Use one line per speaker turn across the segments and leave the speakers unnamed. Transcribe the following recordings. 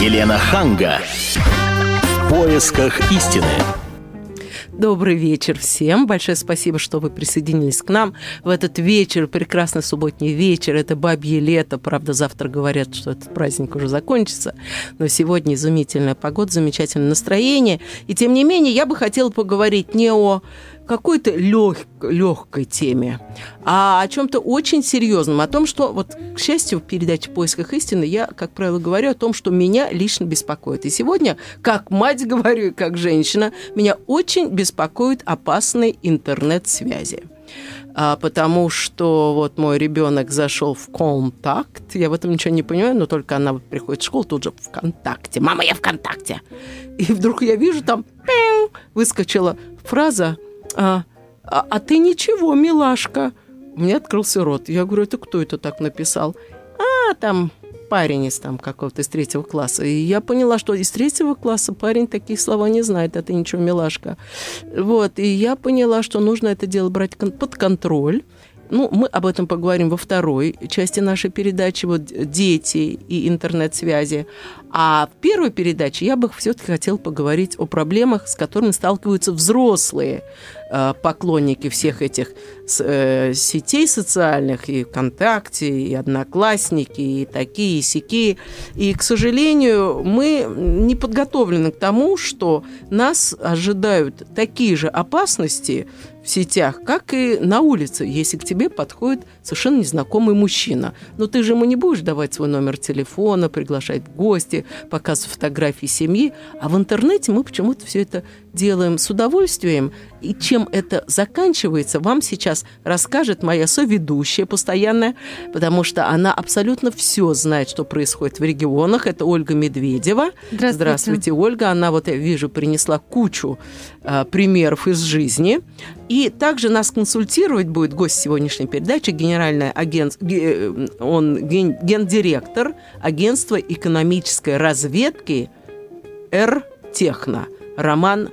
Елена Ханга. В поисках истины.
Добрый вечер всем. Большое спасибо, что вы присоединились к нам в этот вечер, прекрасный субботний вечер. Это бабье лето. Правда, завтра говорят, что этот праздник уже закончится. Но сегодня изумительная погода, замечательное настроение. И тем не менее, я бы хотела поговорить не о какой-то лег, легкой теме, а о чем-то очень серьезном, о том, что, вот, к счастью, в передаче «В поисках истины» я, как правило, говорю о том, что меня лично беспокоит. И сегодня, как мать говорю, как женщина, меня очень беспокоит опасные интернет-связи а, потому что вот мой ребенок зашел в контакт, я в этом ничего не понимаю, но только она приходит в школу, тут же ВКонтакте. Мама, я ВКонтакте. И вдруг я вижу там, выскочила фраза а, а, а ты ничего, милашка. У меня открылся рот. Я говорю, это кто это так написал? А, там парень из там какого-то из третьего класса. И я поняла, что из третьего класса парень такие слова не знает, это ничего, милашка. Вот, и я поняла, что нужно это дело брать под контроль. Ну, мы об этом поговорим во второй части нашей передачи, вот дети и интернет-связи. А в первой передаче я бы все-таки хотела поговорить о проблемах, с которыми сталкиваются взрослые Э, поклонники всех этих э, сетей социальных, и ВКонтакте, и Одноклассники, и такие, и сякие. И, к сожалению, мы не подготовлены к тому, что нас ожидают такие же опасности сетях, как и на улице, если к тебе подходит совершенно незнакомый мужчина. Но ты же ему не будешь давать свой номер телефона, приглашать в гости, показывать фотографии семьи, а в интернете мы почему-то все это делаем с удовольствием. И чем это заканчивается, вам сейчас расскажет моя соведущая постоянная, потому что она абсолютно все знает, что происходит в регионах. Это Ольга Медведева.
Здравствуйте.
Здравствуйте, Ольга. Она, вот я вижу, принесла кучу э, примеров из жизни. И также нас консультировать будет гость сегодняшней передачи, генеральный агент, э, он ген, гендиректор агентства экономической разведки «Р Техно» Роман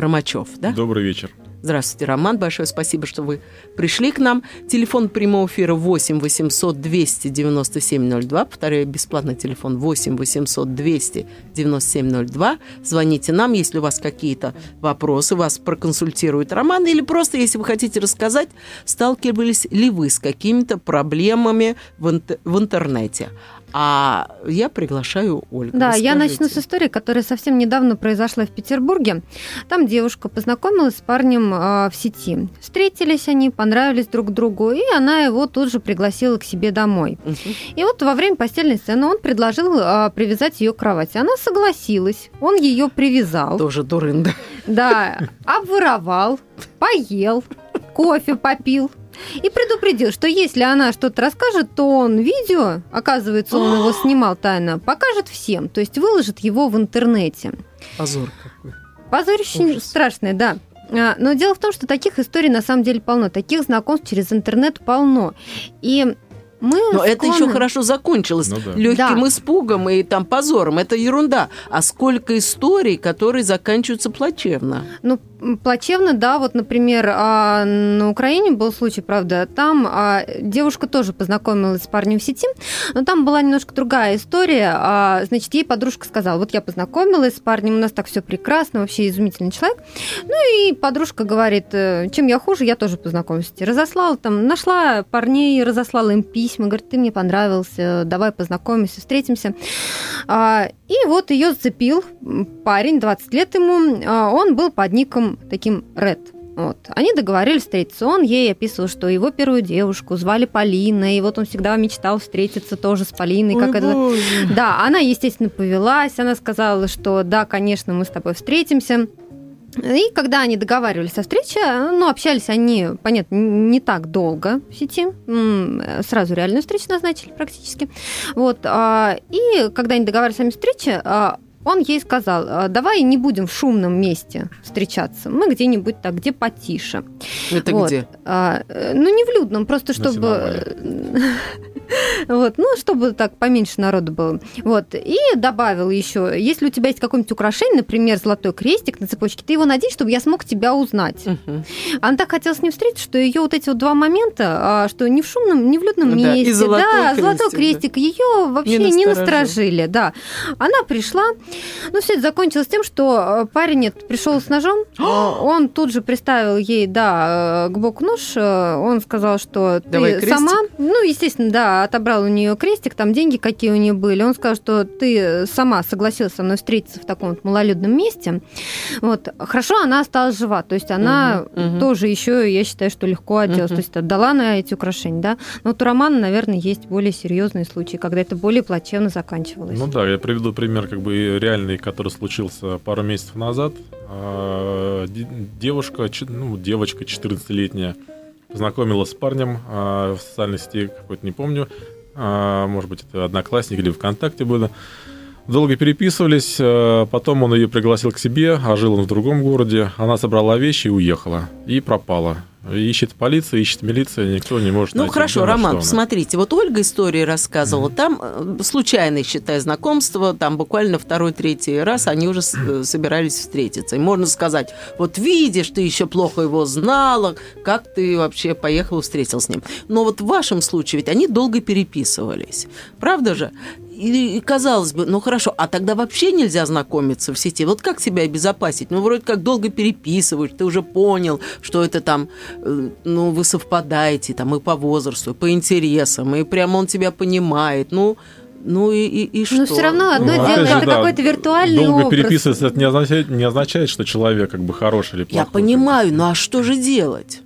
Ромачев, да?
Добрый вечер.
Здравствуйте, Роман. Большое спасибо, что вы пришли к нам. Телефон прямого эфира 8 800 297 02. Повторяю, бесплатный телефон 8 800 297 02. Звоните нам, если у вас какие-то вопросы, вас проконсультирует Роман, или просто, если вы хотите рассказать, сталкивались ли вы с какими-то проблемами в, интер- в интернете. А я приглашаю Ольгу.
Да, Расскажите. я начну с истории, которая совсем недавно произошла в Петербурге. Там девушка познакомилась с парнем э, в сети. Встретились они, понравились друг другу, и она его тут же пригласила к себе домой. Угу. И вот во время постельной сцены он предложил э, привязать ее к кровати. Она согласилась, он ее привязал.
Тоже дурында.
Да, обворовал, поел, кофе попил, и предупредил, что если она что-то расскажет, то он видео, оказывается, он его снимал тайно, покажет всем, то есть выложит его в интернете.
Позор какой.
Позорище Ужас. страшное, да. А, но дело в том, что таких историй на самом деле полно, таких знакомств через интернет полно. И мы
Но склонны... это еще хорошо закончилось ну, да. легким да. испугом и там позором. Это ерунда. А сколько историй, которые заканчиваются плачевно?
Ну, плачевно, да. Вот, например, а, на Украине был случай, правда, там а, девушка тоже познакомилась с парнем в сети, но там была немножко другая история. А, значит, ей подружка сказала, вот я познакомилась с парнем, у нас так все прекрасно, вообще изумительный человек. Ну и подружка говорит, «Э, чем я хуже, я тоже познакомлюсь. Разослала там, нашла парней, разослала им письма, говорит, ты мне понравился, давай познакомимся, встретимся. И вот ее зацепил парень, 20 лет ему, он был под ником таким Red. Вот. Они договорились встретиться. Он ей описывал, что его первую девушку звали Полина, и вот он всегда мечтал встретиться тоже с Полиной.
Ой, как это...
Да, она, естественно, повелась. Она сказала, что да, конечно, мы с тобой встретимся. И когда они договаривались о встрече, ну, общались они, понятно, не так долго в сети, сразу реальную встречу назначили практически. Вот. А, и когда они договаривались о встрече, а, он ей сказал, «А, давай не будем в шумном месте встречаться, мы где-нибудь так, где потише.
Это вот. где?
А, ну, не в людном, просто чтобы... Вот, ну, чтобы так поменьше народу было. Вот, и добавил еще, если у тебя есть какое-нибудь украшение, например, золотой крестик на цепочке, ты его надень, чтобы я смог тебя узнать. Она так хотела с ним встретиться, что ее вот эти вот два момента, а, что не в шумном, не в людном
Ну да,
месте,
золотой
да,
крестик,
золотой
да.
крестик, ее вообще
Не
не,
насторожил.
насторожили, да. Она пришла, ну, все это закончилось тем, что э, парень этот пришел с ножом, э, он тут же приставил ей, да, э, к боку нож, э, он сказал, что ты
Давай
сама, ну, естественно, да, отобрал у нее крестик, там деньги какие у нее были, он сказал, что ты сама согласилась со мной встретиться в таком вот малолюдном месте, вот, хорошо, она осталась жива, то есть она
Мгм, мгм.
тоже еще, я считаю, что легко оделась,
Мгм.
то есть отдала на эти украшения, да, но вот у Романа, наверное, есть более серьезные случаи, когда это более плачевно заканчивалось.
Ну да, я приведу пример как бы реальный, который случился пару месяцев назад. А, де- Девушка, ну, девочка 14-летняя, познакомилась с парнем а, в социальной сети, какой-то не помню, А, может быть, это одноклассник или ВКонтакте было. Долго переписывались, потом он ее пригласил к себе, а жил он в другом городе. Она собрала вещи и уехала, и пропала. Ищет полиция, ищет милиция, никто не может
Ну
найти,
хорошо,
где она,
Роман, посмотрите, вот Ольга истории рассказывала, там э, случайное, считай, знакомство, там буквально второй, третий раз они уже э, собирались встретиться. И можно сказать, вот видишь, ты еще плохо его знала, как ты вообще поехал и встретил с ним. Но вот в вашем случае ведь они долго переписывались, правда же? И, и казалось бы, ну хорошо, а тогда вообще нельзя знакомиться в сети. Вот как себя обезопасить? Ну, вроде как долго переписываешь, ты уже понял, что это там, э, ну, вы совпадаете там и по возрасту, и по интересам, и прямо он тебя понимает. Ну, ну и, и, и что?
Но все равно одно
Ну,
дело, это
да,
какой-то виртуальный
Долго
образ.
переписываться, это не означает, не означает, что человек как бы хороший или плохой.
Я понимаю, ну а что же делать?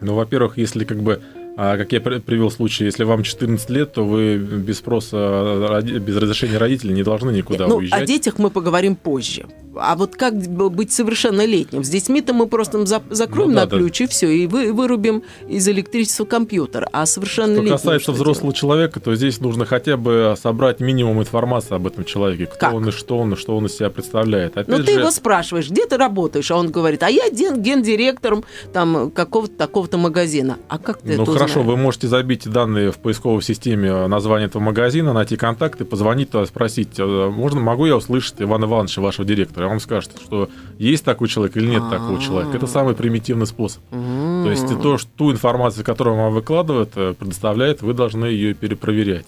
Ну, во-первых, если как бы, а, как я при- привел случай, если вам 14 лет, то вы без спроса, без разрешения родителей не должны никуда
ну,
уезжать.
о детях мы поговорим позже. А вот как быть совершеннолетним? С детьми-то мы просто за- закроем
Ну да,
на
да.
ключ и все, и вы, вырубим из электричества компьютер. А
Что
совершеннолетним
касается
что
взрослого человека, то здесь нужно хотя бы собрать минимум информации об этом человеке. Кто
Как?
он и что он, и что он из себя представляет. Опять
Ну, ты
же,
его спрашиваешь, где ты работаешь? А он говорит, а я ген- гендиректором там какого-то такого-то магазина. А как ты
ну
это
хорошо, вы можете забить данные в поисковой системе название этого магазина, найти контакты, позвонить туда, спросить, э, можно, могу я услышать Ивана Ивановича, вашего директора? И он скажет, что есть такой человек или нет такого человека. Это самый примитивный способ. То есть то, что, ту информацию, которую вам выкладывают, э, предоставляет, вы должны ее перепроверять.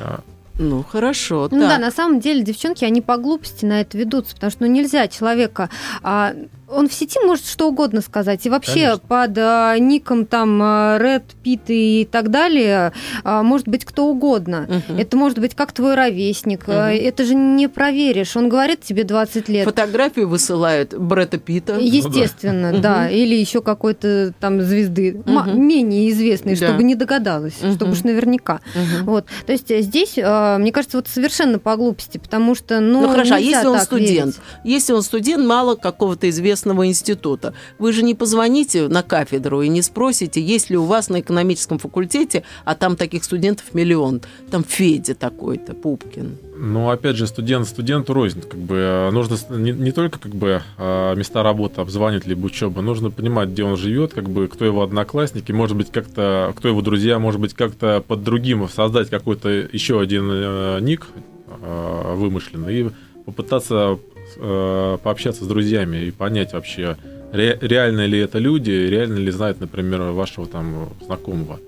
А,
Ну, хорошо,
Ну да,
так.
на самом деле девчонки, они по глупости на это ведутся, потому что ну, нельзя человека... а, он в сети может что угодно сказать. И вообще
Конечно.
под а, ником там а, Red, Pit и так далее а, может быть кто угодно.
Мгм.
Это может быть как твой ровесник.
Мгм.
Это же не проверишь. Он говорит тебе 20 лет.
Фотографию высылают Бретта Питта.
Естественно,
Ну
да.
Мгм.
Или еще какой-то там звезды ма-
Мгм.
менее известной,
Да.
чтобы не догадалась,
Мгм.
чтобы уж наверняка.
Мгм.
Вот. То есть э, здесь, э, мне кажется, вот совершенно по глупости, потому что, ну,
Ну, хорошо, а если он студент?
верить.
Если он студент мало какого-то известного института, вы же не позвоните на кафедру и не спросите, есть ли у вас на экономическом факультете, а там таких студентов миллион, там Федя такой-то, Пупкин.
Ну, опять же, студент студенту рознь. Как бы, э, нужно не, не только как бы, э, места работы обзванивать либо учебы, нужно понимать, где он живет, как бы, кто его одноклассники, может быть, как-то, кто его друзья, может быть, как-то под другим создать какой-то еще один э, ник э, вымышленный и попытаться э, пообщаться с друзьями и понять вообще, ре- реально ли это люди, реально ли знают, например, вашего там знакомого.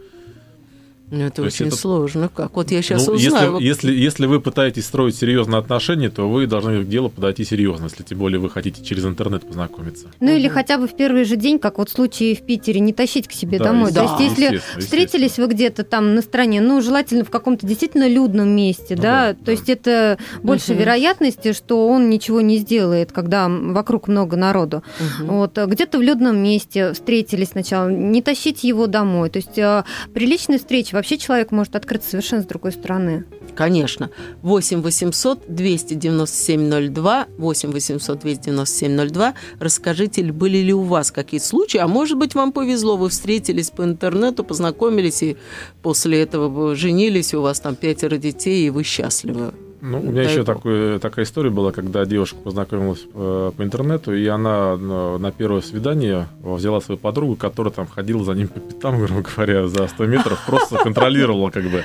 Ну, это
То
очень
это-
сложно. Как? Вот я сейчас
Ну,
узнаю.
Если, если, если вы пытаетесь строить серьезные отношения, то вы должны к делу подойти серьезно, если тем более вы хотите через интернет познакомиться.
Ну или хотя бы в первый же день, как вот в случае в Питере, не тащить к себе
Да,
домой. То
естественно,
есть если
естественно,
встретились вы где-то там на стороне, ну желательно в каком-то действительно людном месте,
Ну
да,
да,
то
да.
есть это больше вероятности, что он ничего не сделает, когда вокруг много народу.
Мгм.
Вот, а где-то в людном месте встретились сначала, не тащите его домой. То есть э, при личной встрече вообще человек может открыться совершенно с другой стороны.
Конечно. 8 800 297 02, 8 800 297 02. Расскажите, ли- были ли у вас какие-то случаи, а может быть, вам повезло, вы встретились по интернету, познакомились, и после этого вы женились, у вас там пятеро детей, и вы счастливы.
Ну, у меня еще такой, такая история была, когда девушка познакомилась э, по интернету, и она на, на первое свидание взяла свою подругу, которая там ходила за ним по пятам, грубо говоря, за 100 метров, просто контролировала, как бы,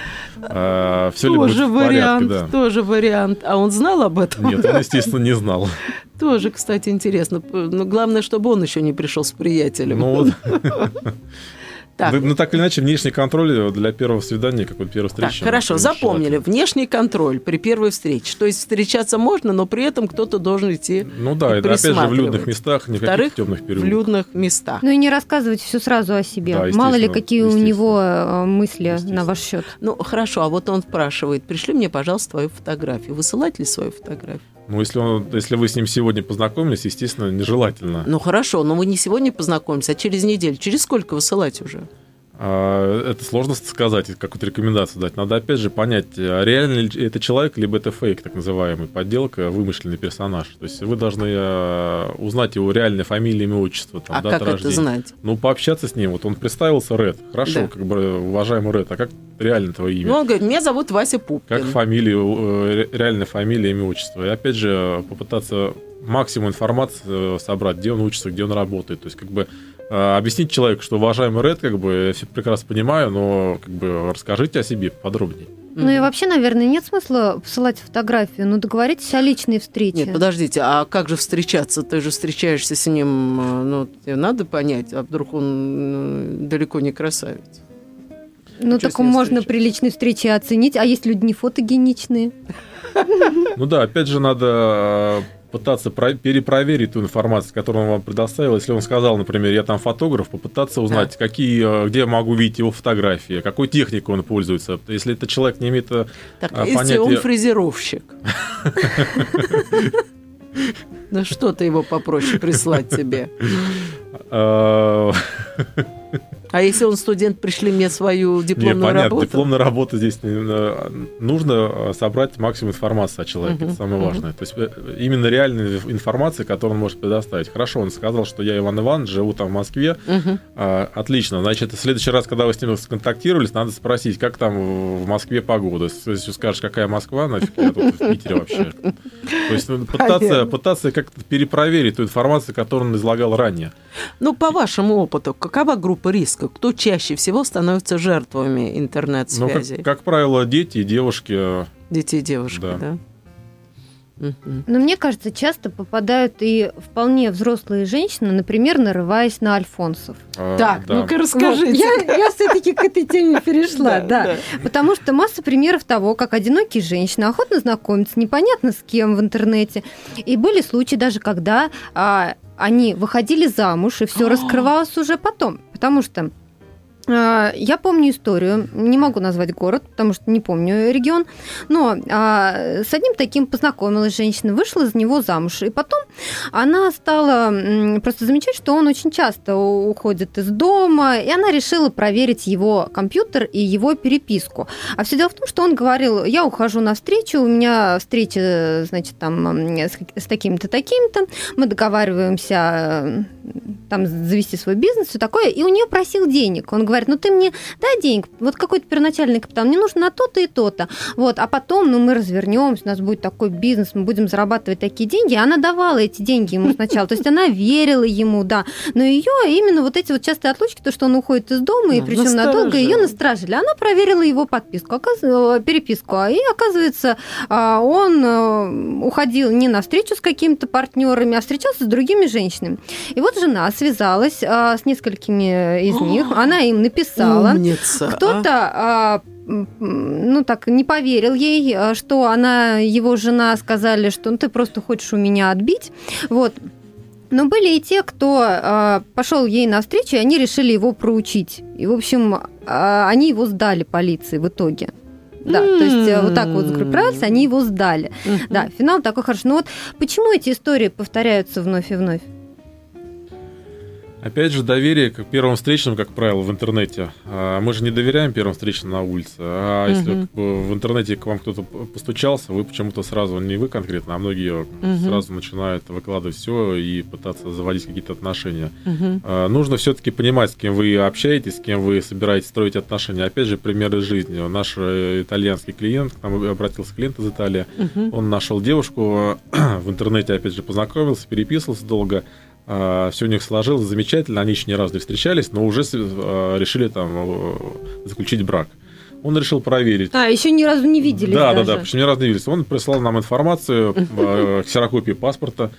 все ли будет
Тоже
в порядке, да.
тоже вариант. А он знал об этом?
Нет, он, естественно, не знал.
Тоже, кстати, интересно. Но главное, чтобы он еще не пришел с приятелем.
Ну, вот.
Так.
Да, ну, так или иначе, внешний контроль для первого свидания, какой-то первой
Так,
встречи.
хорошо,
он
запомнили. Внешний контроль при первой встрече. То есть встречаться можно, но при этом кто-то должен идти
Ну да,
и
это опять же в людных местах, не в темных
в
переулках.
людных местах.
Ну и не рассказывать все сразу о себе.
Да,
Мало ли, какие у него э, мысли на ваш счет.
Ну, хорошо, а вот он спрашивает, пришли мне, пожалуйста, свою фотографию. Высылать ли свою фотографию?
Ну, если, он, если вы с ним сегодня познакомились, естественно, нежелательно.
Ну, хорошо, но мы не сегодня познакомимся, а через неделю. Через сколько высылать уже?
А, Это сложно сказать, какую-то рекомендацию дать. Надо опять же понять, а реально ли это человек, либо это фейк, так называемый, подделка, вымышленный персонаж. То есть вы должны а, узнать его реальное фамилия, имя, отчество, там,
а
дата
как
рождения.
это знать?
Ну, пообщаться с ним. Вот он представился Ред. Хорошо,
Да.
как бы, уважаемый Ред, а как реально твое имя?
Ну, он говорит, меня зовут Вася Пупкин.
Как фамилия, э, ре- реальная фамилия, имя, отчество. И опять же, попытаться максимум информации э, собрать, где он учится, где он работает. То есть, как бы э, объяснить человеку, что уважаемый Ред, как бы, я все прекрасно понимаю, но как бы расскажите о себе подробнее.
Ну и вообще, наверное, нет смысла посылать фотографию. Ну договоритесь о личной встрече.
Нет, подождите, а как же встречаться? Ты же встречаешься с ним, э, ну, тебе надо понять, а вдруг он э, далеко не красавец?
ну так можно
встречаться?
при личной встрече оценить. А есть люди не фотогеничные?
Ну да, опять же, надо пытаться про- перепроверить ту информацию, которую он вам предоставил. Если он сказал, например, я там фотограф, попытаться узнать, какие, э, где я могу видеть его фотографии, какой техникой он пользуется. Если этот человек не имеет э,
Так,
А,
а если он фрезеровщик? Ну что ты его попроще прислать тебе? А если он студент, пришли мне свою
Не,
дипломную
понятно,
работу?
дипломная работа здесь э, нужно э, собрать максимум информации о человеке,
Мгм,
это самое
мгм.
важное. То есть э, именно реальная информация, которую он может предоставить. Хорошо, он сказал, что я Иван Иванович, живу там в Москве.
Мгм.
А, Отлично. Значит, в следующий раз, когда вы с ним сконтактировались, надо спросить, как там в Москве погода. Если скажешь, какая Москва, нафиг я тут в Питере вообще. То есть ну, пытаться, пытаться как-то перепроверить ту информацию, которую он излагал ранее.
Ну, по вашему опыту, какова группа риска? Кто чаще всего становится жертвами
Но, как,
интернет-связи?
как правило, дети и девушки
Детей и девушек, да?
Да.
Но мне кажется, часто попадают и вполне взрослые женщины, например, нарываясь на альфонсов.
э,
Так,
да.
ну-ка
Вот,
расскажите.
я, я все-таки к этой теме перешла,
Да,
да.
да.
Потому что масса примеров того, как одинокие женщины охотно знакомятся непонятно с кем в интернете. И были случаи даже, когда а, они выходили замуж, и все
А.
раскрывалось уже потом. Потому что а, я помню историю, не могу назвать город, потому что не помню регион, но а, с одним таким познакомилась женщина, вышла за него замуж, и потом она стала просто замечать, что он очень часто уходит из дома, и она решила проверить его компьютер и его переписку. А все дело в том, что он говорил, я ухожу на встречу, у меня встреча, значит, там с, с таким-то, таким-то, мы договариваемся э, там завести свой бизнес, все такое, и у нее просил денег. Он говорит, ну ты мне дай денег, вот какой-то первоначальный капитал, мне нужно на то-то и то-то. Вот, а потом, ну, мы развернемся, у нас будет такой бизнес, мы будем зарабатывать такие деньги. Она давала эти деньги ему сначала, то есть она верила ему, да. Но ее именно вот эти вот частые отлучки, то, что он уходит из дома, и причем надолго, ее насторожили. Она проверила его подписку, э, переписку, а и оказывается, а, он э, уходил не на встречу с какими-то партнерами, а встречался с другими женщинами. И вот жена связалась а, с несколькими из них, она им написала.
Умница. а.
Кто-то а, ну так не поверил ей, а, что она, его жена сказали, что ну, ты просто хочешь у меня отбить. Вот. Но были и те, кто а, пошел ей навстречу, и они решили его проучить. И, в общем, а, они его сдали полиции в итоге. Да, то есть э, вот так вот закреплялись, они его сдали.
Мгм.
Да, финал такой хороший. Но вот почему эти истории повторяются вновь и вновь?
Опять же, доверие к первым встречным, как правило, в интернете. А, Мы же не доверяем первым встречным на улице. А если бы, в интернете к вам кто-то постучался, вы почему-то сразу, не вы конкретно, а многие
Мгм.
сразу начинают выкладывать все и пытаться заводить какие-то отношения. А, Нужно все-таки понимать, с кем вы общаетесь, с кем вы собираетесь строить отношения. Опять же, пример из жизни. Наш э, итальянский клиент, к нам обратился клиент из Италии,
Мгм.
он нашел девушку в интернете, опять же, познакомился, переписывался долго. Все у них сложилось замечательно, они еще ни разу не встречались, но уже э, решили там э, заключить брак. Он решил проверить.
А, еще ни разу не виделись
Да,
даже.
да, да, почему ни разу не виделись. Он прислал нам информацию, э, ксерокопию паспорта.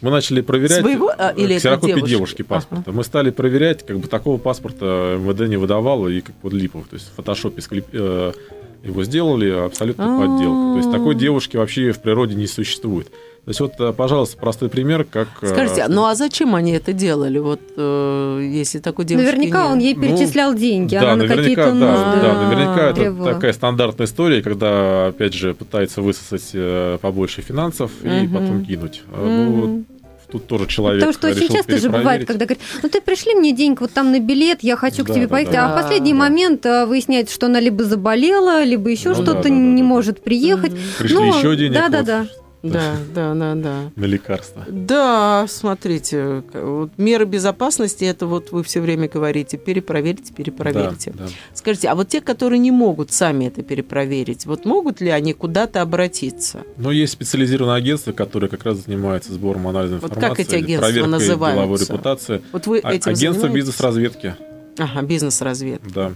Мы начали проверять...
Своего, а, или это
ксерокопию
девушки?
девушки паспорта. Мы стали проверять, как бы такого паспорта МВД не выдавало, и как вот липовый. То есть в фотошопе склеп- его сделали, абсолютно
А.
подделка. То есть такой девушки вообще в природе не существует. То есть вот, э, пожалуйста, простой пример, как... э,
Скажите, ну а зачем они это делали? Вот э, если такой девушки
Наверняка
нет?
он ей
Ну,
перечислял деньги,
Да,
она на
наверняка,
какие-то
да,
нужды
да, наверняка это
требовала.
такая стандартная история, когда, опять же, пытается высосать э, побольше финансов и
Мгм.
потом кинуть. А, Ну, тут тоже человек
Потому что очень часто же бывает, когда говорят, ну ты пришли мне денег вот там на билет, я хочу к
Да,
тебе
да,
поехать,
да.
а в последний
Да.
момент а, выясняется, что она либо заболела, либо еще
Ну да,
что-то
да, да,
не
да.
может приехать.
Пришли
Ну,
еще денег
да, да,
вот
да.
Да, да, да, да.
на лекарства.
Да, смотрите, вот меры безопасности, это вот вы все время говорите, перепроверьте, перепроверьте.
Да, да.
Скажите, а вот те, которые не могут сами это перепроверить, вот могут ли они куда-то обратиться?
Но есть специализированные агентства, которые как раз занимаются сбором анализа
Вот
информации,
как эти агентства
проверкой деловой
называются?
репутации.
Вот вы
А-
этим
Агентство
занимаетесь?
бизнес-разведки.
Ага, бизнес-разведка.
Да. То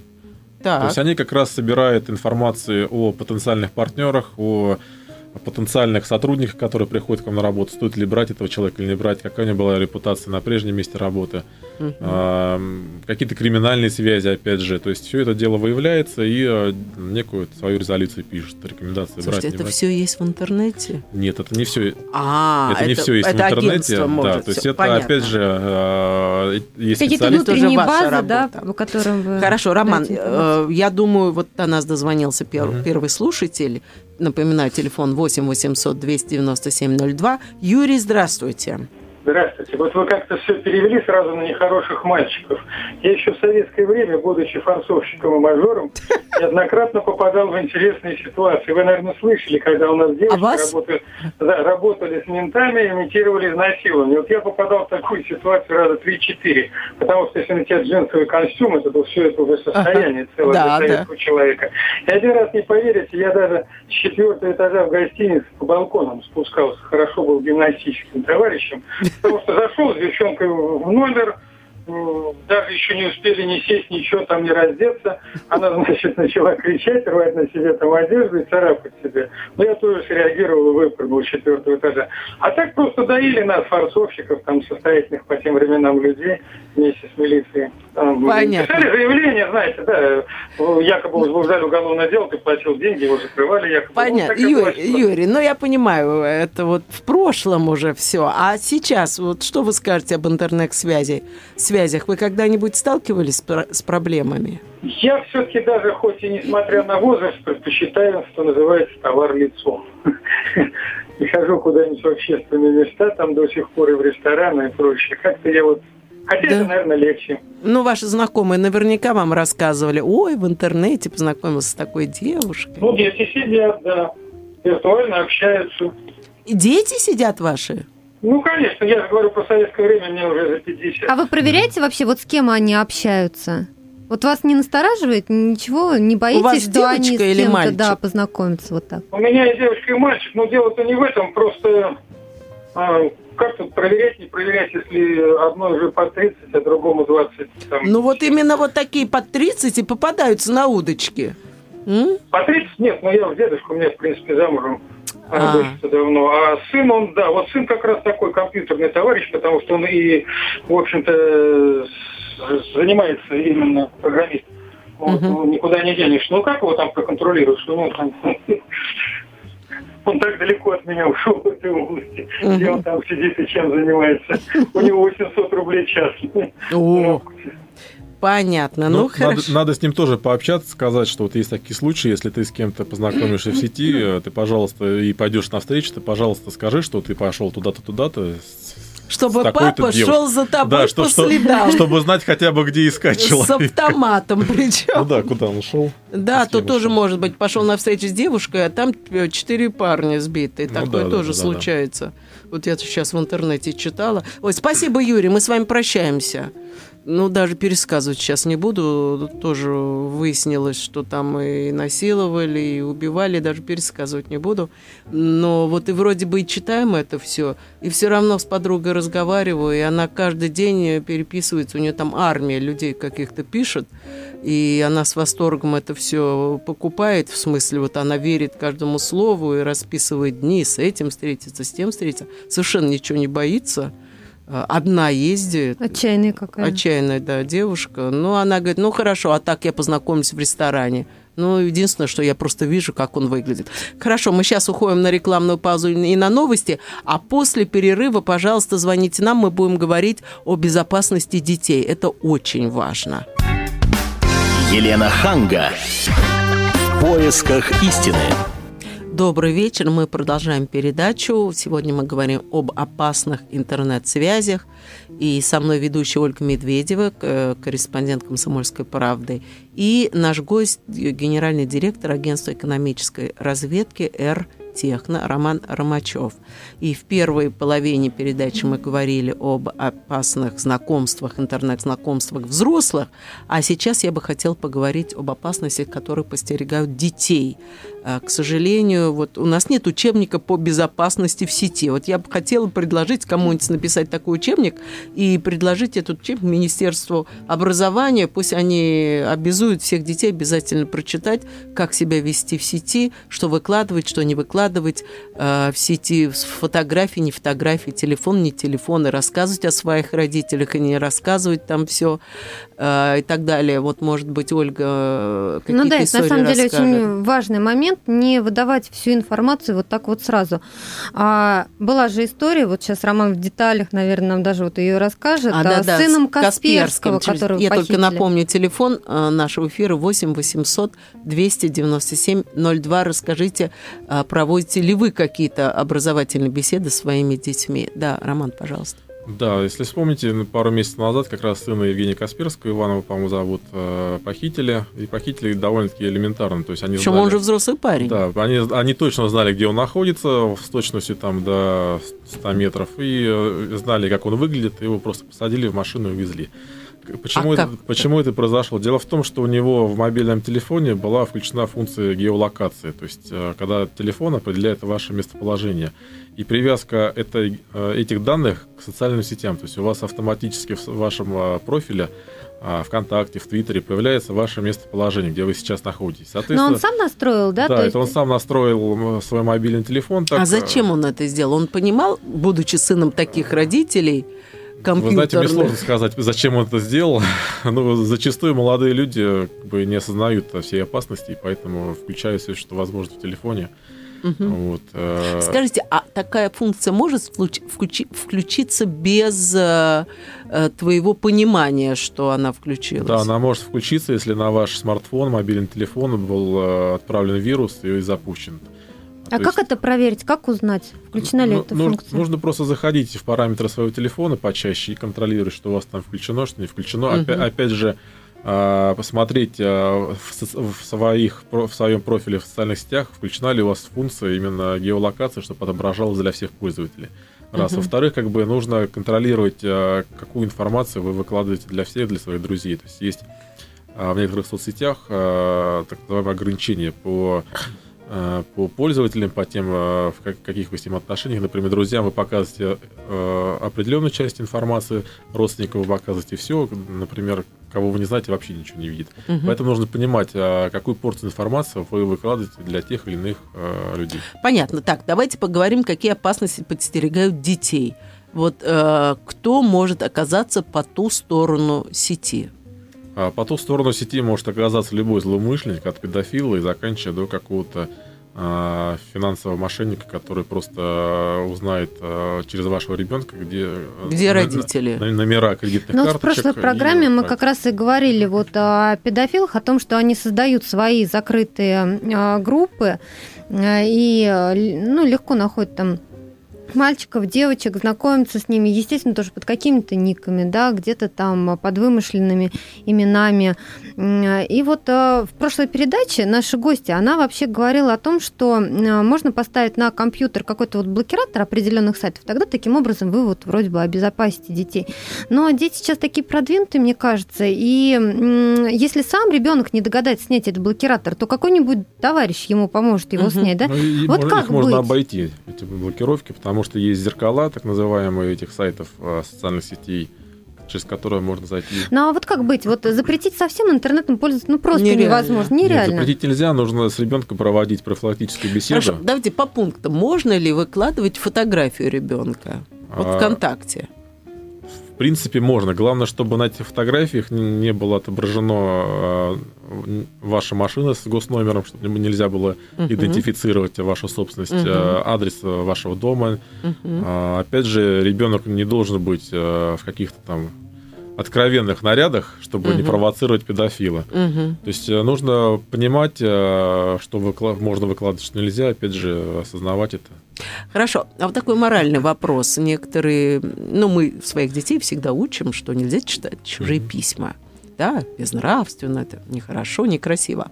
Так.
есть они как раз собирают информацию о потенциальных партнерах, о потенциальных сотрудниках, которые приходят к вам на работу, стоит ли брать этого человека или не брать, какая у него была репутация на прежнем месте работы, а, какие-то криминальные связи, опять же. То есть все это дело выявляется и а, некую свою резолюцию пишет, рекомендации брать,
Слушайте,
не
это
брать.
все есть в интернете?
Нет, это не все.
А,
это не все есть
это
в интернете. да,
может,
то есть
всё,
это
понятно.
опять же а, есть
Какие-то внутренние базы, да,
работа.
по которым вы...
Хорошо, Роман, э, я думаю, вот до нас дозвонился пер-
Мгм.
первый слушатель. Напоминаю, телефон 8 800 297 02. Юрий, здравствуйте.
Здравствуйте. Вот вы как-то все перевели сразу на нехороших мальчиков. Я еще в советское время, будучи форцовщиком и мажором, неоднократно попадал в интересные ситуации. Вы, наверное, слышали, когда у нас девушки
вас?
работали, да, работали с ментами, имитировали изнасилование. Вот я попадал в такую ситуацию раза 3-4. Потому что если на тебя джинсовый костюм, это то все это уже состояние целое
Да,
для советского человека. И один раз, не поверите, я даже с четвертого этажа в гостинице по балконам спускался. Хорошо был гимнастическим товарищем. Что зашел с девчонкой в номер, м, даже еще не успели ни сесть, ничего там не раздеться. Она, значит, начала кричать, рвать на себе там одежду и царапать себе. Но я тоже среагировал и выпрыгнул с четвертого этажа. А так просто доили нас, форцовщиков, там, состоятельных по тем временам людей, вместе с милицией.
Понятно.
Писали заявление, знаете, да, якобы возбуждали уголовное дело, ты платил деньги, его закрывали якобы.
Понятно.
было,
Юрий,
что-
Юрий, ну я понимаю, это вот в прошлом уже все. А сейчас, вот что вы скажете об интернет-связи? Связях вы когда-нибудь сталкивались с, про- с проблемами?
Я все-таки даже, хоть и несмотря на возраст, предпочитаю, что называется, товар лицом. И хожу куда-нибудь в общественные места, там до сих пор и в рестораны и прочее. Как-то я вот... Хотя
Да.
это, наверное, легче.
Ну, ваши знакомые наверняка вам рассказывали, ой, в интернете познакомился с такой девушкой.
Ну, дети сидят, да, виртуально общаются.
И дети сидят ваши?
Ну, конечно, я же говорю про советское время, мне уже за 50.
А вы проверяете вообще, вот с кем они общаются? Вот вас не настораживает ничего? Не боитесь,
вас
что они с
девочка или
кем-то
мальчик?
да, познакомятся вот так?
У меня и девочка, и мальчик, но дело-то не в этом, просто а, как тут проверять, не проверять, если одно уже по 30, а другому 20. Там,
Ну, вот именно вот такие под 30 и попадаются на удочки. М?
По 30 нет, но я в дедушку, у меня, в принципе, замужем.
А.
дочь-то давно. А сын, он, да, вот сын как раз такой компьютерный товарищ, потому что он и, в общем-то, занимается именно программист. Вот, ну, никуда не денешь. Ну, как его там проконтролируешь? Ну, там, он так далеко от меня ушел в этой области, где он там сидит и чем занимается. У него 800 рублей в час.
О, понятно. Ну,
Ну, надо,
хорошо.
надо с ним тоже пообщаться, сказать, что вот есть такие случаи, если ты с кем-то познакомишься в сети, ты, пожалуйста, и пойдешь на встречу, ты, пожалуйста, скажи, что ты пошел туда-то, туда-то,
Чтобы
с
папа
девушкой.
шел за тобой
Да, что-
по
что-
следам.
чтобы знать хотя бы, где искать
С
человека.
автоматом причем.
Ну да, куда он ушел?
Да,
С
то тоже может быть. Пошел на встречу с девушкой, а там э, четыре парня сбиты.
Ну
Такое
да,
тоже
да, да,
случается. Вот я сейчас в интернете читала. Ой, спасибо, Юрий, мы с вами прощаемся. Ну, даже пересказывать сейчас не буду. Тоже выяснилось, что там и насиловали, и убивали, даже пересказывать не буду. Но вот и вроде бы и читаем это все, и все равно с подругой разговариваю, и она каждый день переписывается, у нее там армия людей каких-то пишет, и она с восторгом это все покупает, в смысле, вот она верит каждому слову и расписывает дни, с этим встретиться, с тем встретиться, совершенно ничего не боится, одна ездит.
Отчаянная какая.
Отчаянная, да, девушка. Ну, она говорит, ну, хорошо, а так я познакомлюсь в ресторане. Ну, единственное, что я просто вижу, как он выглядит. Хорошо, мы сейчас уходим на рекламную паузу и на новости, а после перерыва, пожалуйста, звоните нам, мы будем говорить о безопасности детей. Это очень важно.
Елена Ханга. В поисках истины.
Добрый вечер, мы продолжаем передачу. Сегодня мы говорим об опасных интернет-связях. И со мной ведущая Ольга Медведева, э, корреспондент «Комсомольской правды», и наш гость, генеральный директор агентства экономической разведки «Р. Техно» Роман Ромачев. И в первой половине передачи мы говорили об опасных знакомствах, интернет-знакомствах взрослых, а сейчас я бы хотел поговорить об опасностях, которые постерегают детей. А, К сожалению, вот у нас нет учебника по безопасности в сети. Вот я бы хотела предложить кому-нибудь написать такой учебник и предложить этот учебник Министерству образования. Пусть они обязуют всех детей обязательно прочитать, как себя вести в сети, что выкладывать, что не выкладывать э, в сети, фотографии, не фотографии, телефон, не телефон, и рассказывать о своих родителях, и не рассказывать там все и так далее. Вот, может быть, Ольга э, какие-то
Ну да, это на самом деле
расскажет.
очень важный момент, не выдавать всю информацию вот так вот сразу. А, была же история, вот сейчас Роман в деталях, наверное, нам даже вот ее расскажет,
А,
а,
да,
с
да,
сыном Касперского,
Касперским.
которого
Я
похитили.
только напомню телефон э, нашего эфира 8 800 297 02. Расскажите, э, проводите ли вы какие-то образовательные беседы с своими детьми? Да, Роман, пожалуйста.
Да, если вспомните, ну, пару месяцев назад как раз сына Евгения Касперского, Иванова, по-моему, зовут, э, похитили. И похитили довольно-таки элементарно. То есть они
Причем
знали-
он же взрослый парень.
Да, они, они точно знали, где он находится, с точностью там до 100 метров, и э, знали, как он выглядит, его просто посадили в машину и увезли. Почему,
А
это,
как?
почему это произошло? Дело в том, что у него в мобильном телефоне была включена функция геолокации, то есть э, когда телефон определяет ваше местоположение. И привязка этой, э, этих данных к социальным сетям, то есть у вас автоматически в вашем э, профиле а, ВКонтакте, в Твиттере появляется ваше местоположение, где вы сейчас находитесь.
Но он сам настроил, да?
да,
То
это он сам настроил свой мобильный телефон. Так,
а зачем он это сделал? Он понимал, будучи сыном таких родителей,
Вы знаете, мне сложно сказать, зачем он это сделал. ну, зачастую молодые люди как бы, не осознают всей опасности, и поэтому включают все, что возможно в телефоне.
Мгм.
Вот, э,
Скажите, а такая функция может включ- включи- включиться без э, э, твоего понимания, что она включилась?
Да, она может включиться, если на ваш смартфон, мобильный телефон был э, отправлен вирус и запущен.
А
То
как
есть-
это проверить? Как узнать, включена ли
Ну,
эта
нужно,
функция?
нужно просто заходить в параметры своего телефона почаще и контролировать, что у вас там включено, что не включено.
Мгм.
Опя- опять же, посмотреть а, в, своих, в своем профиле в социальных сетях, включена ли у вас функция именно геолокации, чтобы отображалась для всех пользователей. Раз.
Мгм.
Во-вторых, как бы нужно контролировать, а, какую информацию вы выкладываете для всех, для своих друзей. То есть есть а, в некоторых соцсетях а, так называемые ограничения по а, по пользователям, по тем, а, в как- каких вы с ним отношениях. Например, друзьям вы показываете а, определенную часть информации, родственникам вы показываете все, например, кого вы не знаете, вообще ничего не видит.
Мгм.
Поэтому нужно понимать, а, какую порцию информации вы выкладываете для тех или иных а, людей.
Понятно. Так, давайте поговорим, какие опасности подстерегают детей. Вот э, кто может оказаться по ту сторону сети?
А по ту сторону сети может оказаться любой злоумышленник, от педофила и заканчивая до какого-то финансового мошенника, который просто а, узнает а, через вашего ребенка, где,
Где родители?
номера кредитных
Ну, вот в
карточек.
прошлой
и
программе мы
так.
как раз и говорили вот о педофилах, о том, что они создают свои закрытые группы и ну, легко находят там мальчиков, девочек, знакомиться с ними, естественно, тоже под какими-то никами, да, где-то там под вымышленными именами. И вот э, в прошлой передаче наша гостья, она вообще говорила о том, что э, можно поставить на компьютер какой-то вот блокиратор определенных сайтов, тогда таким образом вы вот вроде бы обезопасите детей. Но дети сейчас такие продвинутые, мне кажется, и если сам ребенок не догадается снять этот блокиратор, то какой-нибудь товарищ ему поможет его угу. снять, да? Ну,
вот как их быть? можно обойти, эти блокировки, потому что есть зеркала, так называемые, этих сайтов а, социальных сетей, через которые можно зайти.
Ну а вот как быть? Вот запретить совсем интернетом пользоваться ну просто нереально. невозможно, нереально.
Нет, запретить нельзя, нужно с ребенком проводить профилактическую беседу.
Хорошо, давайте по пунктам. Можно ли выкладывать фотографию ребенка? Вот а... ВКонтакте
в принципе, можно. Главное, чтобы на этих фотографиях не было отображено а, ваша машина с госномером, чтобы нельзя было uh-huh. идентифицировать вашу собственность, uh-huh. адрес вашего дома. Uh-huh. Опять же, ребенок не должен быть в каких-то там откровенных нарядах, чтобы угу. не провоцировать педофила. Угу. То есть э, нужно понимать, э, что выклад... можно выкладывать, что нельзя, опять же, осознавать это.
Хорошо. А вот такой моральный вопрос. Некоторые, ну, мы своих детей всегда учим, что нельзя читать чужие угу. письма да, безнравственно, это нехорошо, некрасиво.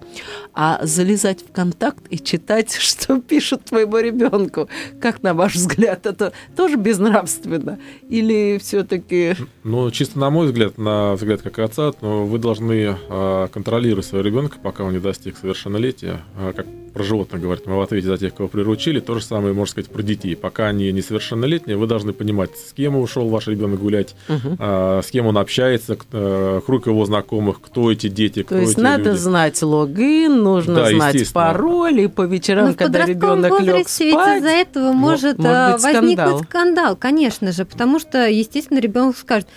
А залезать в контакт и читать, что пишут твоему ребенку, как на ваш взгляд, это тоже безнравственно? Или все-таки...
Ну, чисто на мой взгляд, на взгляд как отца, но вы должны э, контролировать своего ребенка, пока он не достиг совершеннолетия, э, как про животных говорить, мы в ответе за тех, кого приручили, то же самое, можно сказать, про детей. Пока они несовершеннолетние, вы должны понимать, с кем ушел ваш ребенок гулять, угу. а, с кем он общается, э, круг его знакомых, кто эти дети,
кто То есть надо люди. знать логин, нужно да, знать пароль, и по вечерам, Но когда ребенок лег спать... ведь
из-за этого может, может э, возникнуть скандал. скандал, конечно же, потому что, естественно, ребенок скажет,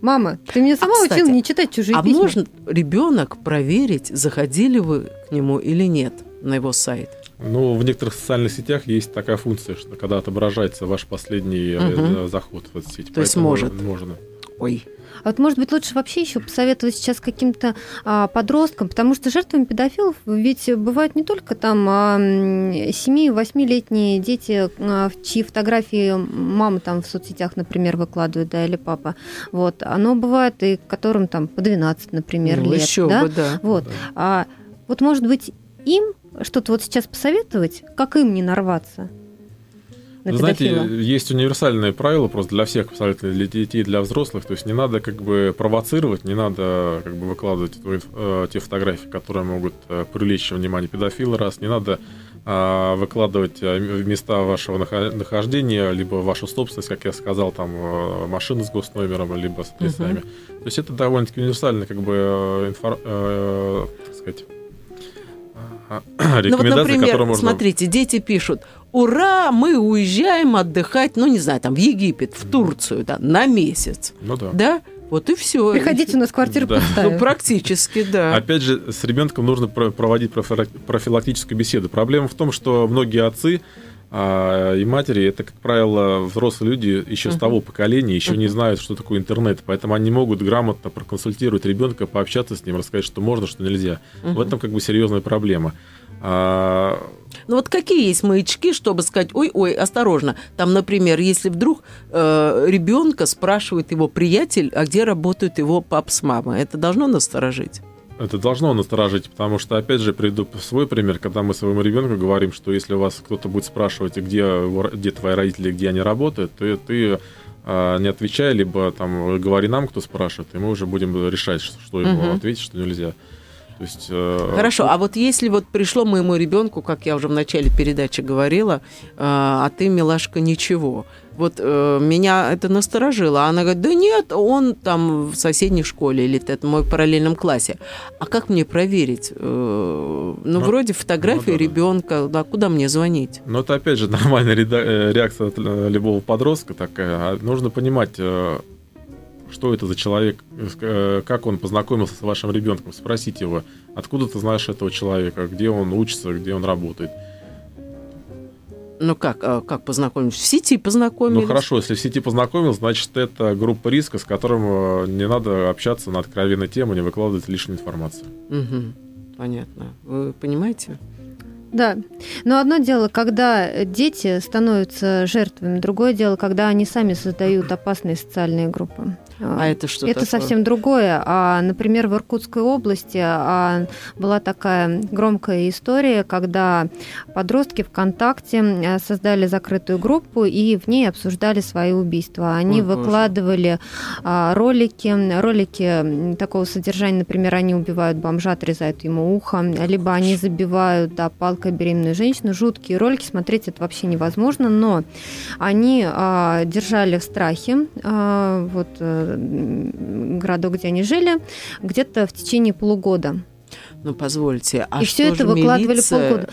Мама, ты меня сама а, кстати, учила не читать чужие
а
письма.
А можно ребенок проверить, заходили вы к нему или нет? На его сайт?
Ну, в некоторых социальных сетях есть такая функция, что когда отображается ваш последний угу. заход в эту сеть.
То есть может?
Можно.
Ой.
А вот, может быть, лучше вообще еще посоветовать сейчас каким-то а, подросткам, потому что жертвами педофилов ведь бывают не только там а, 7-8-летние дети, а, чьи фотографии мама там в соцсетях, например, выкладывает, да, или папа. Вот. Оно бывает и которым там по 12, например, ну, лет. Еще да? бы, да. Вот. Да. А, вот, может быть, им что-то вот сейчас посоветовать, как им не нарваться?
Вы знаете, есть универсальные правила просто для всех абсолютно, для детей, для взрослых. То есть не надо как бы провоцировать, не надо как бы выкладывать э, те фотографии, которые могут э, привлечь внимание педофила, раз. Не надо э, выкладывать места вашего нахождения, либо вашу собственность, как я сказал, там э, машины с госномером, либо с адресами. Uh-huh. То есть это довольно-таки универсальная как бы э, инфор, э, так сказать,
ну вот, например, можно... смотрите, дети пишут, ура, мы уезжаем отдыхать, ну не знаю, там в Египет, в Турцию, да, на месяц.
Ну да.
Да? Вот и все.
Приходите, у нас квартира да. пустая.
Ну, практически, да.
Опять же, с ребенком нужно проводить профилактическую беседу. Проблема в том, что многие отцы а, и матери это, как правило, взрослые люди еще uh-huh. с того поколения, еще uh-huh. не знают, что такое интернет, поэтому они могут грамотно проконсультировать ребенка, пообщаться с ним, рассказать, что можно, что нельзя. Uh-huh. В этом как бы серьезная проблема. А...
Ну вот какие есть маячки, чтобы сказать, ой-ой, осторожно. Там, например, если вдруг э, ребенка спрашивает его приятель, а где работают его пап с мамой, это должно насторожить?
Это должно насторожить, потому что, опять же, приведу свой пример, когда мы своему ребенку говорим, что если у вас кто-то будет спрашивать, где, где твои родители, где они работают, то ты а, не отвечай, либо там говори нам, кто спрашивает, и мы уже будем решать, что, что ему угу. ответить, что нельзя.
То есть, э, Хорошо, ну... а вот если вот пришло моему ребенку, как я уже в начале передачи говорила, э, а ты, милашка, ничего. Вот э, меня это насторожило. Она говорит, да нет, он там в соседней школе или это моем параллельном классе. А как мне проверить? Э, ну, ну, вроде фотография ну, да, ребенка, да. да, куда мне звонить?
Ну, это опять же нормальная э, реакция э, любого подростка такая. А нужно понимать, э, что это за человек, э, как он познакомился с вашим ребенком, спросите его, откуда ты знаешь этого человека, где он учится, где он работает.
Ну как, а как познакомились? В сети познакомились?
Ну хорошо, если в сети познакомился, значит это группа риска, с которым э, не надо общаться на откровенной теме, не выкладывать лишнюю информацию.
Угу. Понятно. Вы понимаете?
Да. Но одно дело, когда дети становятся жертвами, другое дело, когда они сами создают опасные социальные группы.
А это что
Это
такое?
совсем другое. А, например, в Иркутской области а, была такая громкая история, когда подростки ВКонтакте а, создали закрытую группу и в ней обсуждали свои убийства. Они
Ой,
выкладывали а, ролики, ролики такого содержания, например, они убивают бомжа, отрезают ему ухо, либо они забивают да, палкой беременную женщину. Жуткие ролики, смотреть это вообще невозможно, но они а, держали в страхе а, вот, м, городок, где они жили, где-то в течение полугода.
Ну, позвольте, а
и
что
все это выкладывали
милиция?
полгода.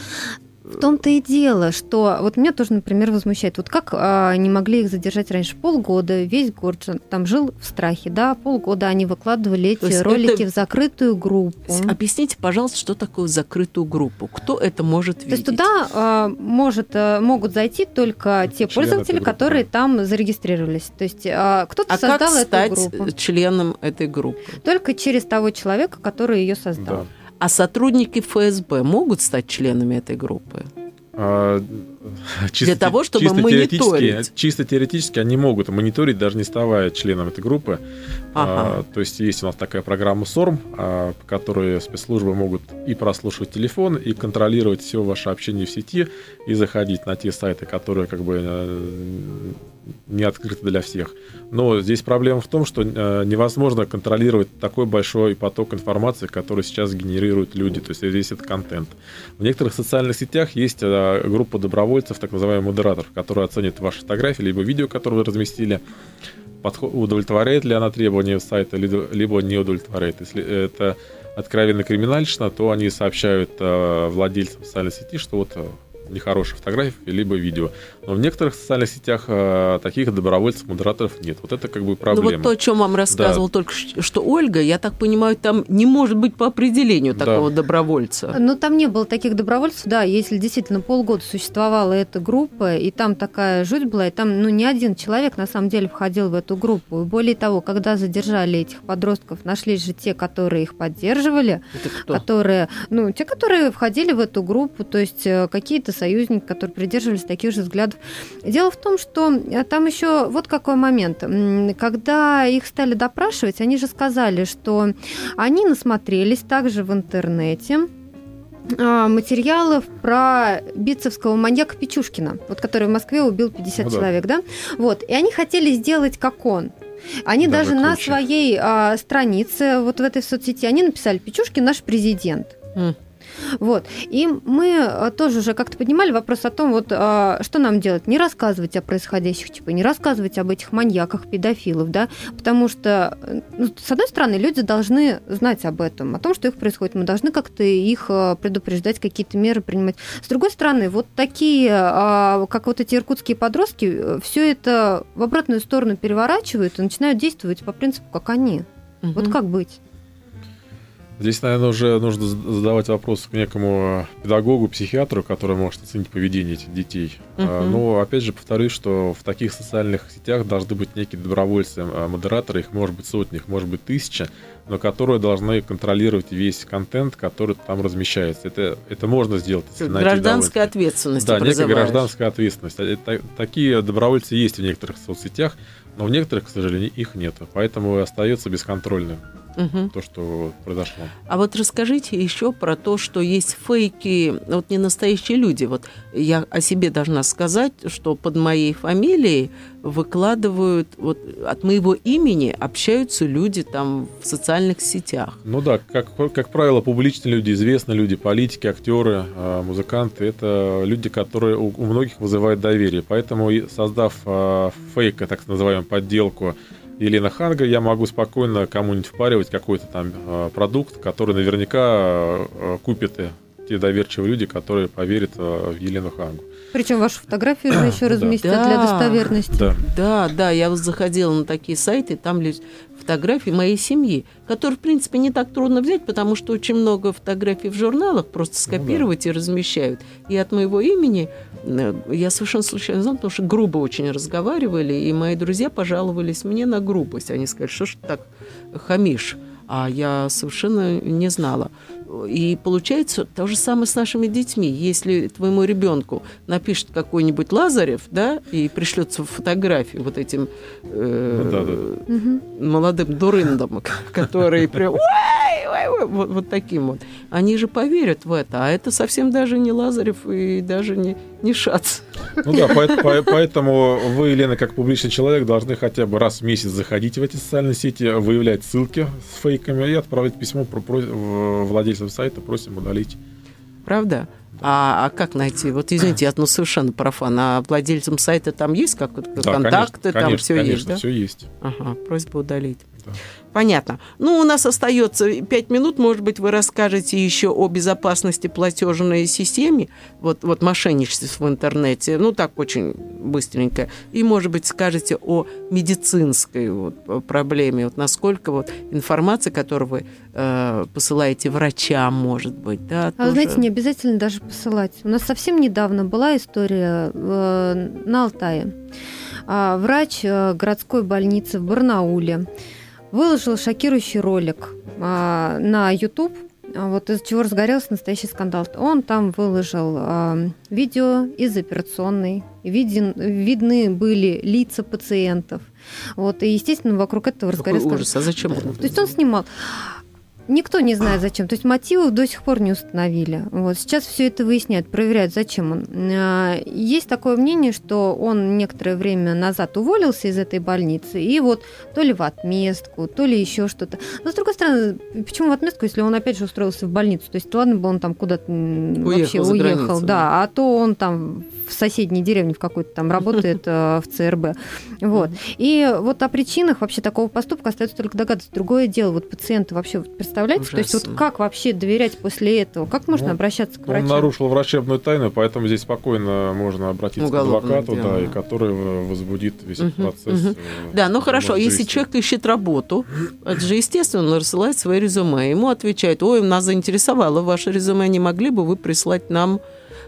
В том-то и дело, что вот меня тоже, например, возмущает. Вот как а, не могли их задержать раньше? Полгода, весь город же там жил в страхе, да, полгода они выкладывали
То
эти ролики
это-
в закрытую группу.
Объясните, пожалуйста, что такое закрытую группу? Кто это может
То
видеть?
есть туда а, может, а, могут зайти только те
Члены
пользователи,
группы,
которые
да.
там зарегистрировались. То есть а, кто-то
А как
создал эту
стать
группу
членом этой группы?
только через того человека, который ее создал.
Да.
А сотрудники ФСБ могут стать членами этой группы?
А, чисто
Для того, чтобы
чисто
мониторить.
теоретически- Чисто теоретически они могут мониторить, даже не ставая членом этой группы.
Ага.
А, то есть есть у нас такая программа СОРМ, а, по которой спецслужбы могут и прослушивать телефон, и контролировать все ваше общение в сети, и заходить на те сайты, которые как бы э, не открыты для всех. Но здесь проблема в том, что э, невозможно контролировать такой большой поток информации, который сейчас генерируют люди, то есть весь этот контент. В некоторых социальных сетях есть э, группа добровольцев, так называемых модераторов, которые оценят ваши фотографии, либо видео, которые вы разместили, удовлетворяет ли она требования сайта, либо не удовлетворяет. Если это откровенно криминальщина, то они сообщают э, владельцам социальной сети, что вот э, нехорошие фотографии, либо видео. Но в некоторых социальных сетях э, таких добровольцев, модераторов нет. Вот это как бы
Ну
проблема.
вот то, о чем вам рассказывал только ш- что Ольга, я так понимаю, там не может быть по определению
Да.
такого добровольца.
Ну, там не было таких добровольцев, да, если действительно полгода существовала эта группа, и там такая жуть была, и там, ну, не один человек на самом деле входил в эту группу. И более того, когда задержали этих подростков, нашлись же те, которые их поддерживали,
Это кто?
которые, ну, те, которые входили в эту группу, то есть э, какие-то союзники, которые придерживались таких же взглядов. Дело в том, что э, там еще вот какой момент. Когда их стали допрашивать, они же сказали, что они насмотрелись также в интернете а, материалов про битцевского маньяка Печушкина, вот который в Москве убил 50
Ну да.
человек, да? Вот. И они хотели сделать как он. Они
Даже
даже на своей а, странице, вот в этой соцсети, они написали «Печушкин наш президент».
М.
Вот. И мы а, тоже уже как-то поднимали вопрос о том, вот а, что нам делать. Не рассказывать о происходящих, типа, не рассказывать об этих маньяках, педофилов, да, потому что, э, ну, с одной стороны, люди должны знать об этом, о том, что их происходит. Мы должны как-то их а, предупреждать, какие-то меры принимать. С другой стороны, вот такие, а, как вот эти иркутские подростки, все это в обратную сторону переворачивают и начинают действовать по принципу, как они. Вот
Мгм.
как быть?
Здесь, наверное, уже нужно задавать вопрос к некому педагогу, психиатру, который может оценить поведение этих детей. А,
Мгм.
Но, опять же, повторюсь, что в таких социальных сетях должны быть некие добровольцы, а, модераторы, их может быть сотни, их может быть тысяча, но которые должны контролировать весь контент, который там размещается. Это, это можно сделать, если
Гражданская ответственность
Да, некая гражданская ответственность. Это- такие добровольцы есть в некоторых соцсетях, но в некоторых, к сожалению, их нет. Поэтому остается бесконтрольным
Мгм.
то, что произошло.
А вот расскажите еще про то, что есть фейки, вот не настоящие люди. Вот я о себе должна сказать, что под моей фамилией выкладывают, вот от моего имени общаются люди там в социальных сетях.
Ну да, как, как правило, публичные люди, известные люди, политики, актеры, а, музыканты, это люди, которые у, у многих вызывают доверие. Поэтому, создав а, фейк, так называемую подделку Елена Ханга, я могу спокойно кому-нибудь впаривать какой-то там а, продукт, который наверняка а, купят и те доверчивые люди, которые поверят а, в Елену Хангу.
Причем вашу фотографию же еще разместят
Да.
для достоверности.
Да.
Да, да, я вот заходила на такие сайты, там лежат фотографии моей семьи, которые, в принципе, не так трудно взять, потому что очень много фотографий в журналах просто скопировать и размещают. И от моего имени э, я совершенно случайно знала, потому что грубо очень разговаривали, и мои друзья пожаловались мне на грубость. Они сказали, что ж ты так хамишь. а я совершенно не знала. И получается то же самое с нашими детьми. Если твоему ребенку напишет какой-нибудь Лазарев, да, и пришлется фотографию вот этим э,
да, да.
молодым дурындам, которые прям вот таким вот, они же поверят в это, а это совсем даже не Лазарев и даже не, не Шац.
Ну да, поэтому вы, Елена, как публичный человек, должны хотя бы раз в месяц заходить в эти социальные сети, выявлять ссылки с фейками и отправить письмо владельцам сайта, просим удалить.
Правда? А, а как найти? Вот извините, я ну, совершенно профан. А владельцам сайта там есть как да, контакты,
конечно,
там все
конечно,
есть, да?
все есть.
Ага, просьба удалить. Да. Понятно. Ну, у нас остается пять минут. Может быть, вы расскажете еще о безопасности платежной системы, вот, вот мошенничестве в интернете. Ну, так очень быстренько. И, может быть, скажете о медицинской вот, проблеме. Вот насколько вот информация, которую вы э, посылаете врачам, может быть, да?
А тоже... знаете, не обязательно даже посылать. У нас совсем недавно была история э, на Алтае. А, врач э, городской больницы в Барнауле выложил шокирующий ролик а, на YouTube, а, вот из чего разгорелся настоящий скандал. Он там выложил а, видео из операционной, виден, видны были лица пациентов. Вот, и, естественно, вокруг этого разгорелся...
ужас, а зачем он?
То есть он снимал... Никто не знает зачем. То есть мотивов до сих пор не установили. Вот. Сейчас все это выясняют, проверяют, зачем он. А, есть такое мнение, что он некоторое время назад уволился из этой больницы, и вот то ли в отместку, то ли еще что-то. Но с другой стороны, почему в отместку, если он опять же устроился в больницу? То есть ладно бы он там куда-то вообще уехал, границу, да, да, а то он там в соседней деревне в какой-то там работает э, в ЦРБ. Вот. И вот о причинах вообще такого поступка остается только догадываться. Другое дело, вот пациенты вообще представляете, Ужасно. то есть вот как вообще доверять после этого? Как можно ну, обращаться к врачу?
Он нарушил врачебную тайну, поэтому здесь спокойно можно обратиться Уголовное к адвокату, да, и который возбудит весь угу, процесс. Угу.
Да, ну хорошо, если человек ищет работу, это же естественно, он рассылает свое резюме, ему отвечают, ой, нас заинтересовало ваше резюме, не могли бы вы прислать нам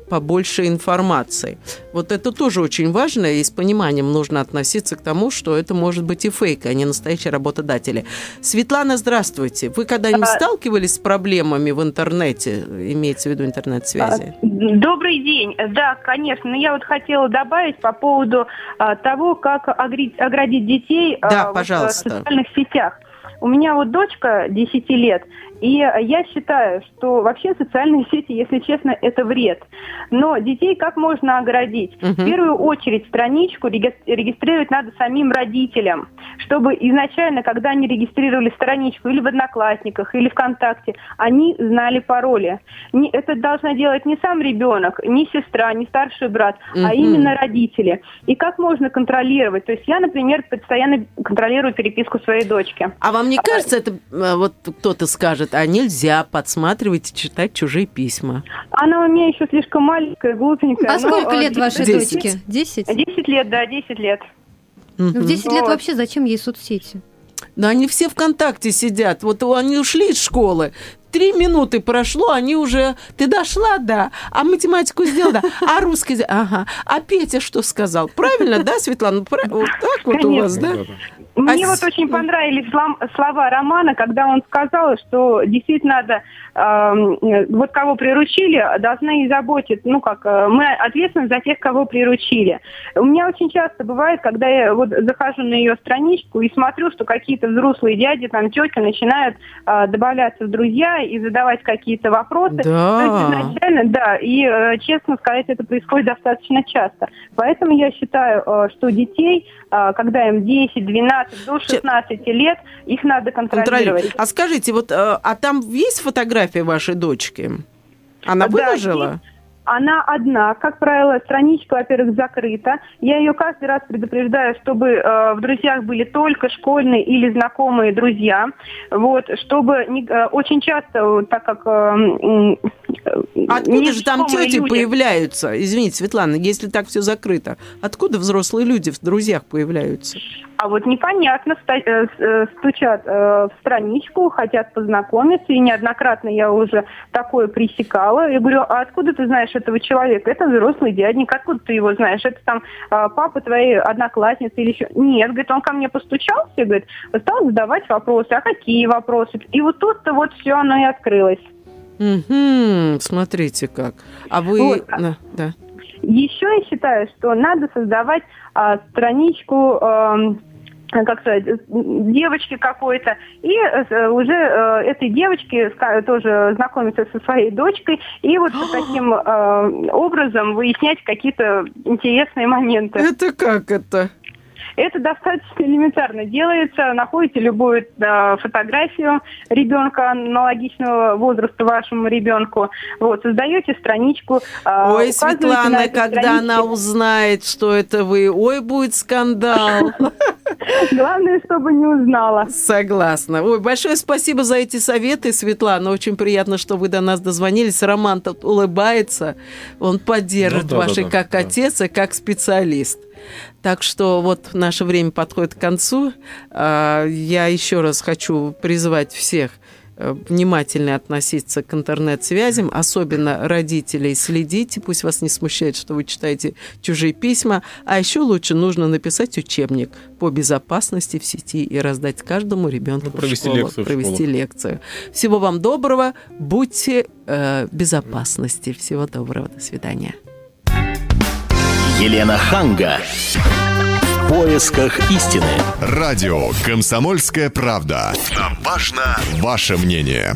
побольше информации. Вот это тоже очень важно, и с пониманием нужно относиться к тому, что это может быть и фейк, а не настоящие работодатели. Светлана, здравствуйте. Вы когда-нибудь а... сталкивались с проблемами в интернете, имеется в виду интернет-связи?
А, добрый день. Да, конечно. Я вот хотела добавить по поводу а, того, как оградить, оградить детей
да,
а,
пожалуйста.
в социальных сетях. У меня вот дочка 10 лет, и я считаю, что вообще социальные сети, если честно, это вред. Но детей как можно оградить? Угу. В первую очередь страничку регистрировать надо самим родителям, чтобы изначально, когда они регистрировали страничку или в Одноклассниках, или ВКонтакте, они знали пароли. Не, это должна делать не сам ребенок, не сестра, не старший брат, угу. а именно родители. И как можно контролировать? То есть я, например, постоянно контролирую переписку своей дочки.
А вам не а, кажется, это э, вот кто-то скажет, скажет, а нельзя подсматривать и читать чужие письма.
Она у меня еще слишком маленькая, глупенькая.
А сколько лет вашей 10. дочке?
Десять? Десять лет, да, десять лет.
Ну, в 10 лет вообще зачем ей соцсети?
Да они все ВКонтакте сидят. Вот они ушли из школы. Три минуты прошло, они уже... Ты дошла, да. А математику сделала, да. А русский... Ага. А Петя что сказал? Правильно, да, Светлана? Вот так вот Конечно. у вас, да?
Мне а... вот очень понравились слова Романа, когда он сказал, что действительно надо, э, вот кого приручили, должны и заботиться, ну как, э, мы ответственны за тех, кого приручили. У меня очень часто бывает, когда я вот захожу на ее страничку и смотрю, что какие-то взрослые дяди, там, тети начинают э, добавляться в друзья и задавать какие-то вопросы. Да. Есть изначально, да, и, э, честно сказать, это происходит достаточно часто. Поэтому я считаю, э, что детей, э, когда им 10, 12, 15 до 16 лет их надо контролировать.
А скажите, вот, а там есть фотография вашей дочки? Она выложила? Да,
она одна, как правило, страничка, во-первых, закрыта. Я ее каждый раз предупреждаю, чтобы э, в друзьях были только школьные или знакомые друзья. Вот, чтобы не, э, очень часто, так как... Э,
Откуда же там тети люди... появляются? Извините, Светлана, если так все закрыто. Откуда взрослые люди в друзьях появляются?
А вот непонятно, ста- э, стучат в страничку, хотят познакомиться, и неоднократно я уже такое пресекала. Я говорю, а откуда ты знаешь этого человека? Это взрослый дядник, откуда ты его знаешь? Это там папа твоей одноклассницы или еще? Нет, говорит, он ко мне постучался, говорит, стал задавать вопросы. А какие вопросы? И вот тут-то вот все оно и открылось.
Угу, смотрите как. А вы... Вот. Да, да.
Еще я считаю, что надо создавать а, страничку... А, как сказать, девочки какой-то, и э, уже э, этой девочке тоже знакомиться со своей дочкой, и вот таким э, образом выяснять какие-то интересные моменты.
Это как это?
Это достаточно элементарно делается. Находите любую э, фотографию ребенка аналогичного возраста вашему ребенку. Вот, создаете страничку.
Э, ой, Светлана, когда страничке... она узнает, что это вы, ой, будет скандал.
Главное, чтобы не узнала.
Согласна. Ой, большое спасибо за эти советы, Светлана. Очень приятно, что вы до нас дозвонились. Роман тут улыбается. Он поддержит ну, да, ваши да, да, как да. отец и как специалист. Так что вот наше время подходит к концу. А, я еще раз хочу призвать всех э, внимательно относиться к интернет-связям, особенно родителей следите, пусть вас не смущает, что вы читаете чужие письма, а еще лучше нужно написать учебник по безопасности в сети и раздать каждому ребенку ну, провести в школу, лекцию провести в лекцию. Всего вам доброго, будьте э, безопасности, всего доброго, до свидания.
Елена Ханга. В поисках истины.
Радио «Комсомольская правда». Нам важно ваше мнение.